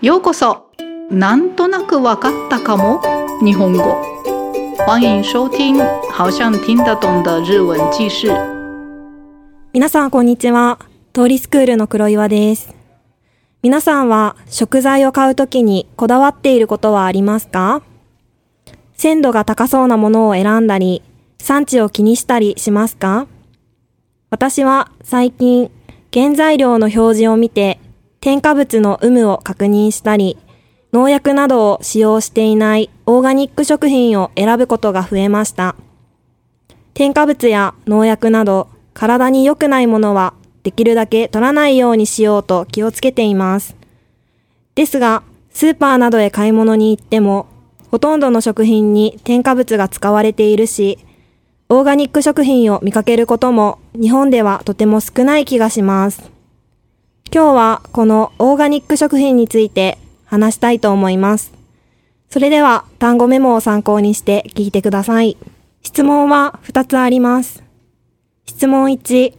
ようこそ。なんとなくわかったかも？日本語。欢迎收听好像听得懂的日文记事。皆さんこんにちは。通りスクールの黒岩です。皆さんは食材を買うときにこだわっていることはありますか？鮮度が高そうなものを選んだり産地を気にしたりしますか？私は最近原材料の表示を見て添加物の有無を確認したり、農薬などを使用していないオーガニック食品を選ぶことが増えました。添加物や農薬など体に良くないものはできるだけ取らないようにしようと気をつけています。ですが、スーパーなどへ買い物に行っても、ほとんどの食品に添加物が使われているし、オーガニック食品を見かけることも日本ではとても少ない気がします。今日はこのオーガニック食品について話したいと思います。それでは単語メモを参考にして聞いてください。質問は2つあります。質問1、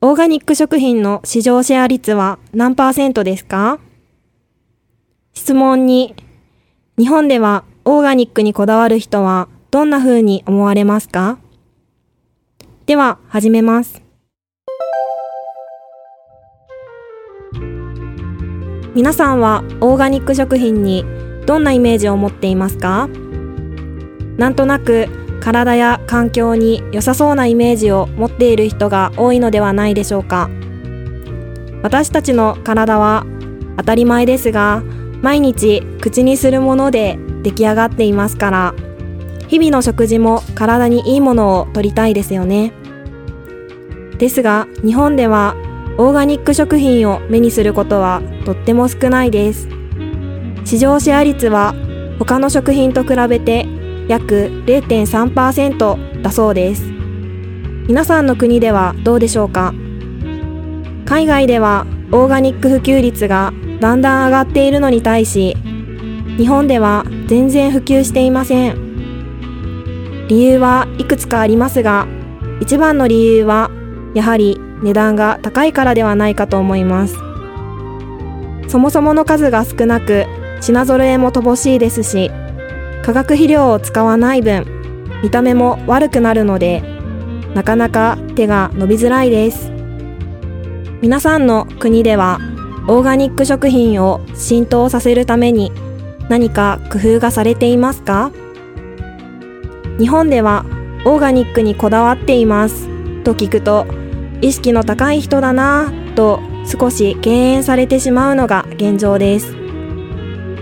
オーガニック食品の市場シェア率は何パーセントですか？質問2、日本ではオーガニックにこだわる人はどんな風に思われますか？では始めます。皆さんはオーガニック食品にどんなイメージを持っていますか？なんとなく体や環境に良さそうなイメージを持っている人が多いのではないでしょうか？私たちの体は当たり前ですが毎日口にするもので出来上がっていますから日々の食事も体にいいものを取りたいですよね。ですが日本ではオーガニック食品を目にすることはとっても少ないです。市場シェア率は他の食品と比べて約0.3%だそうです。皆さんの国ではどうでしょうか？海外ではオーガニック普及率がだんだん上がっているのに対し日本では全然普及していません理由はいくつかありますが一番の理由はやはり値段が高いからではないかと思います。そもそもの数が少なく品揃えも乏しいですし化学肥料を使わない分見た目も悪くなるのでなかなか手が伸びづらいです。皆さんの国ではオーガニック食品を浸透させるために何か工夫がされていますか？日本ではオーガニックにこだわっていますと聞くと意識の高い人だなぁと少し敬遠されてしまうのが現状です。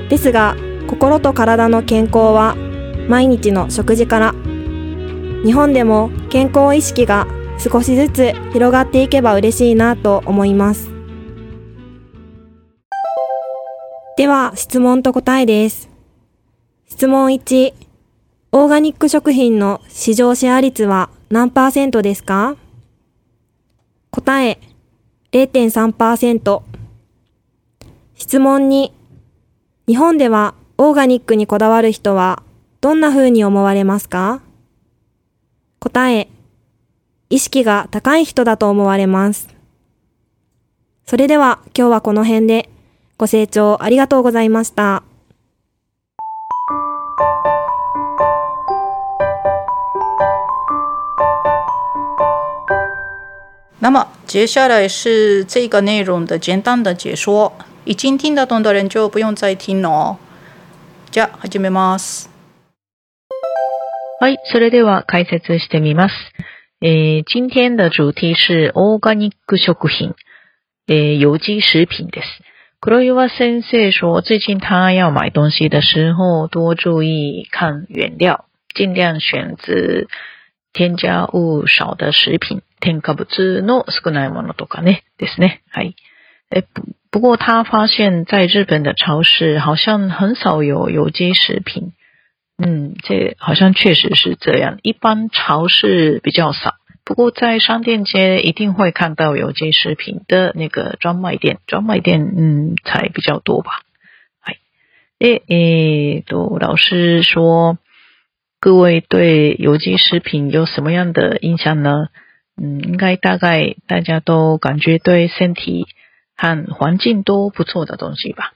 ですが心と体の健康は毎日の食事から日本でも健康意識が少しずつ広がっていけば嬉しいなと思います。では質問と答えです。質問1オーガニック食品の市場シェア率は何パーセントですか？答え0.3%質問に日本ではオーガニックにこだわる人はどんな風に思われますか？答え意識が高い人だと思われます。それでは今日はこの辺でご清聴ありがとうございました。那么接下来是这个内容的简单的解说，已经听得懂的人就不用再听了。じゃあ始めます。はい、それでは解説してみます。えー、今天的主题是オーガニック食品，えー、有机食品です。黒岩先生说，最近他要买东西的时候，多注意看原料，尽量选择添加物少的食品。添加物の少ないものとかね、ですね。はい。え、不过他发现，在日本的超市好像很少有有机食品。嗯，这好像确实是这样。一般超市比较少，不过在商店街一定会看到有机食品的那个专卖店，专卖店嗯才比较多吧。はい。で、えっと老师说，各位对有机食品有什么样的印象呢？嗯，应该大概大家都感觉对身体和环境都不错的东西吧。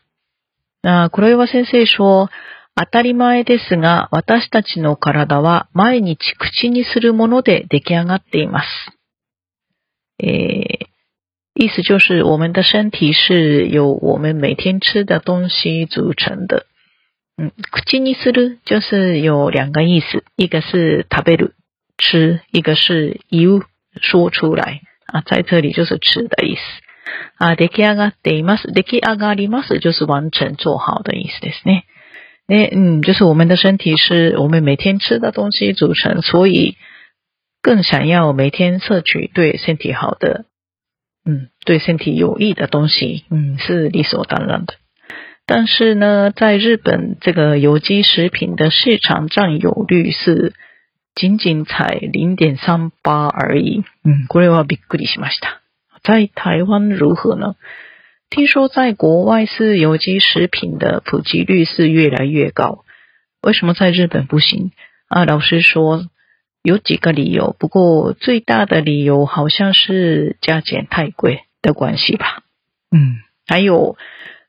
那黒岩先生说，当たり前ですが、私たちの体は毎日口にするもので出来上がっています。诶，意思就是我们的身体是由我们每天吃的东西组成的。嗯，口にする就是有两个意思，一个是食べる吃，一个是言う说出来啊，在这里就是吃的意思。啊，出来上がっています。出来上がります就是完成做好的意思ですね。那嗯，就是我们的身体是我们每天吃的东西组成，所以更想要每天摄取对身体好的，嗯，对身体有益的东西，嗯，是理所当然的。但是呢，在日本这个有机食品的市场占有率是 仅仅才零点三八而已。嗯，これはびっくりしました。在台湾如何呢？听说在国外是有机食品的普及率是越来越高，为什么在日本不行？啊，老师说有几个理由，不过最大的理由好像是价钱太贵的关系吧。嗯，还有。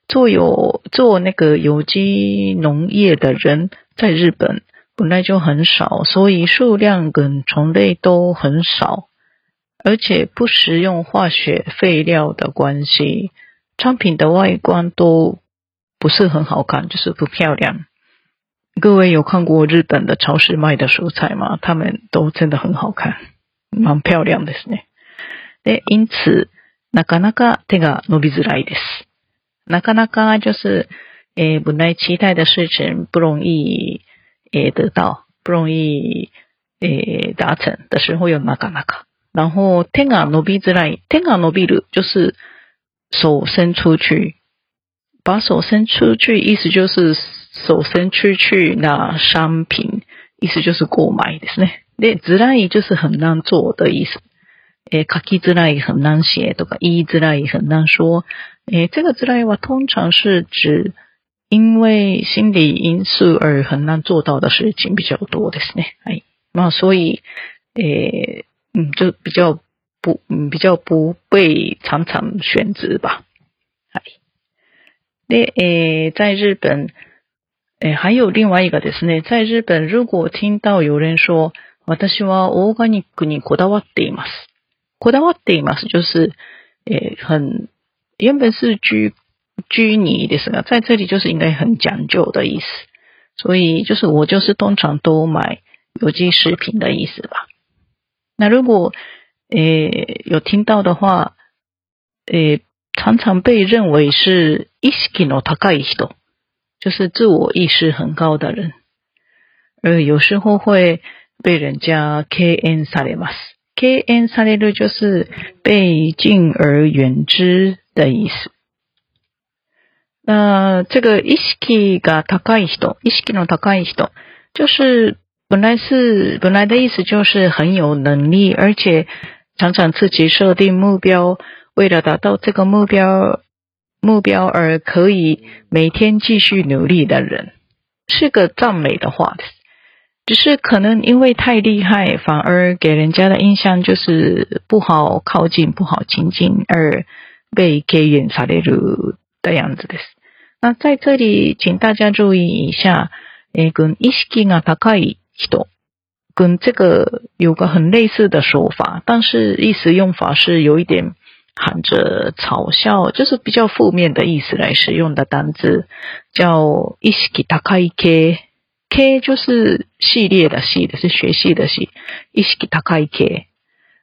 做有做那个有机农业的人，在日本 本来就很少，所以数量跟种类都很少，而且不使用化学废料的关系，产品的外观都不是很好看，就是不漂亮。各位有看过日本的超市卖的蔬菜吗？他们都真的很好看，蛮漂亮的是呢。で、因此なかなか手が伸びづらいです。那か那か就是，诶，本来期待的事情不容易， 诶，得到不容易，诶，达成的时候有那か那か。然后天が伸びづらい，天が伸びる就是手伸出去，把手伸出去，意思就是手伸出去拿商品，意思就是购买ですね。で、づらい就是很难做的意思。诶，書きづらい很难写とか、言いづらい很难说。诶，这个之类话通常是指因为心理因素而很难做到的事情比较多ですね。はい。まあ、所以、诶，嗯，就比较不，比较不被常常选择吧。はい。で、诶，在日本，诶，还有另外一个ですね，在日本，如果听到有人说，私はオーガニックにこだわっています。こだわっています，就是，诶，很。原本是居居尼的是吧？在这里就是应该很讲究的意思，所以就是我就是通常都买有机食品的意思吧。那如果诶有听到的话，诶常常被认为是意識の高い人，就是自我意识很高的人，而有时候会被人家 K N されます。K N される就是被敬而远之。的意思。 那这个意識が高い人，意識の高い人，就是本来是本来的意思就是很有能力，而且常常自己设定目标，为了达到这个目标目标而可以每天继续努力的人，是个赞美的话。只是可能因为太厉害，反而给人家的印象就是不好靠近、不好亲近，而。被给演される的样子です。 那在这里，请大家注意一下，诶，跟意識が高い人，跟这个有个很类似的说法，但是意思用法是有一点含着嘲笑，就是比较负面的意思来使用的单字，叫意識高い系。K 就是系列的系的，是学系的系，意識高い系。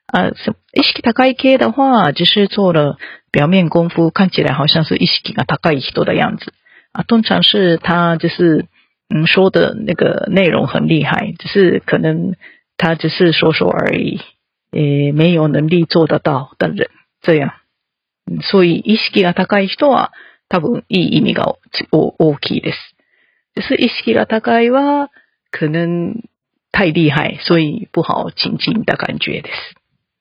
啊，意識高い系的话，只是做了。表面功夫看起来好像是意識が高い人的样子啊，通常是他就是嗯说的那个内容很厉害，只是可能他只是说说而已，诶，没有能力做得到的人这样。所以意識が高い人は多分いい意味が大きいです。就是意識が高いは可能太厉害，所以不好亲近的感觉です。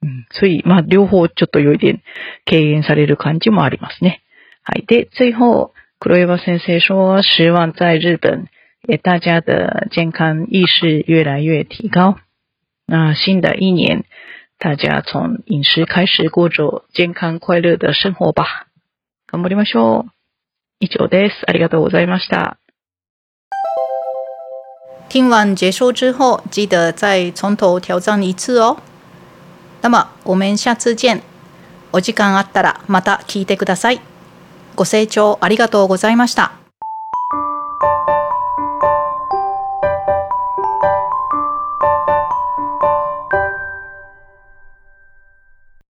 うん、所以、まあ、両方ちょっと有一点軽減される感じもありますね。はい。で、最後、黒岩先生说，希望在日本，大家的健康意识越来越提高。那新的一年，大家从饮食开始过着健康快乐的生活吧。頑張りましょう。以上です。ありがとうございました。听完解说之后，记得再从头挑战一次哦。那么我们下次见。お時間あったらまた聞いてください。ご清聴ありがとうございました。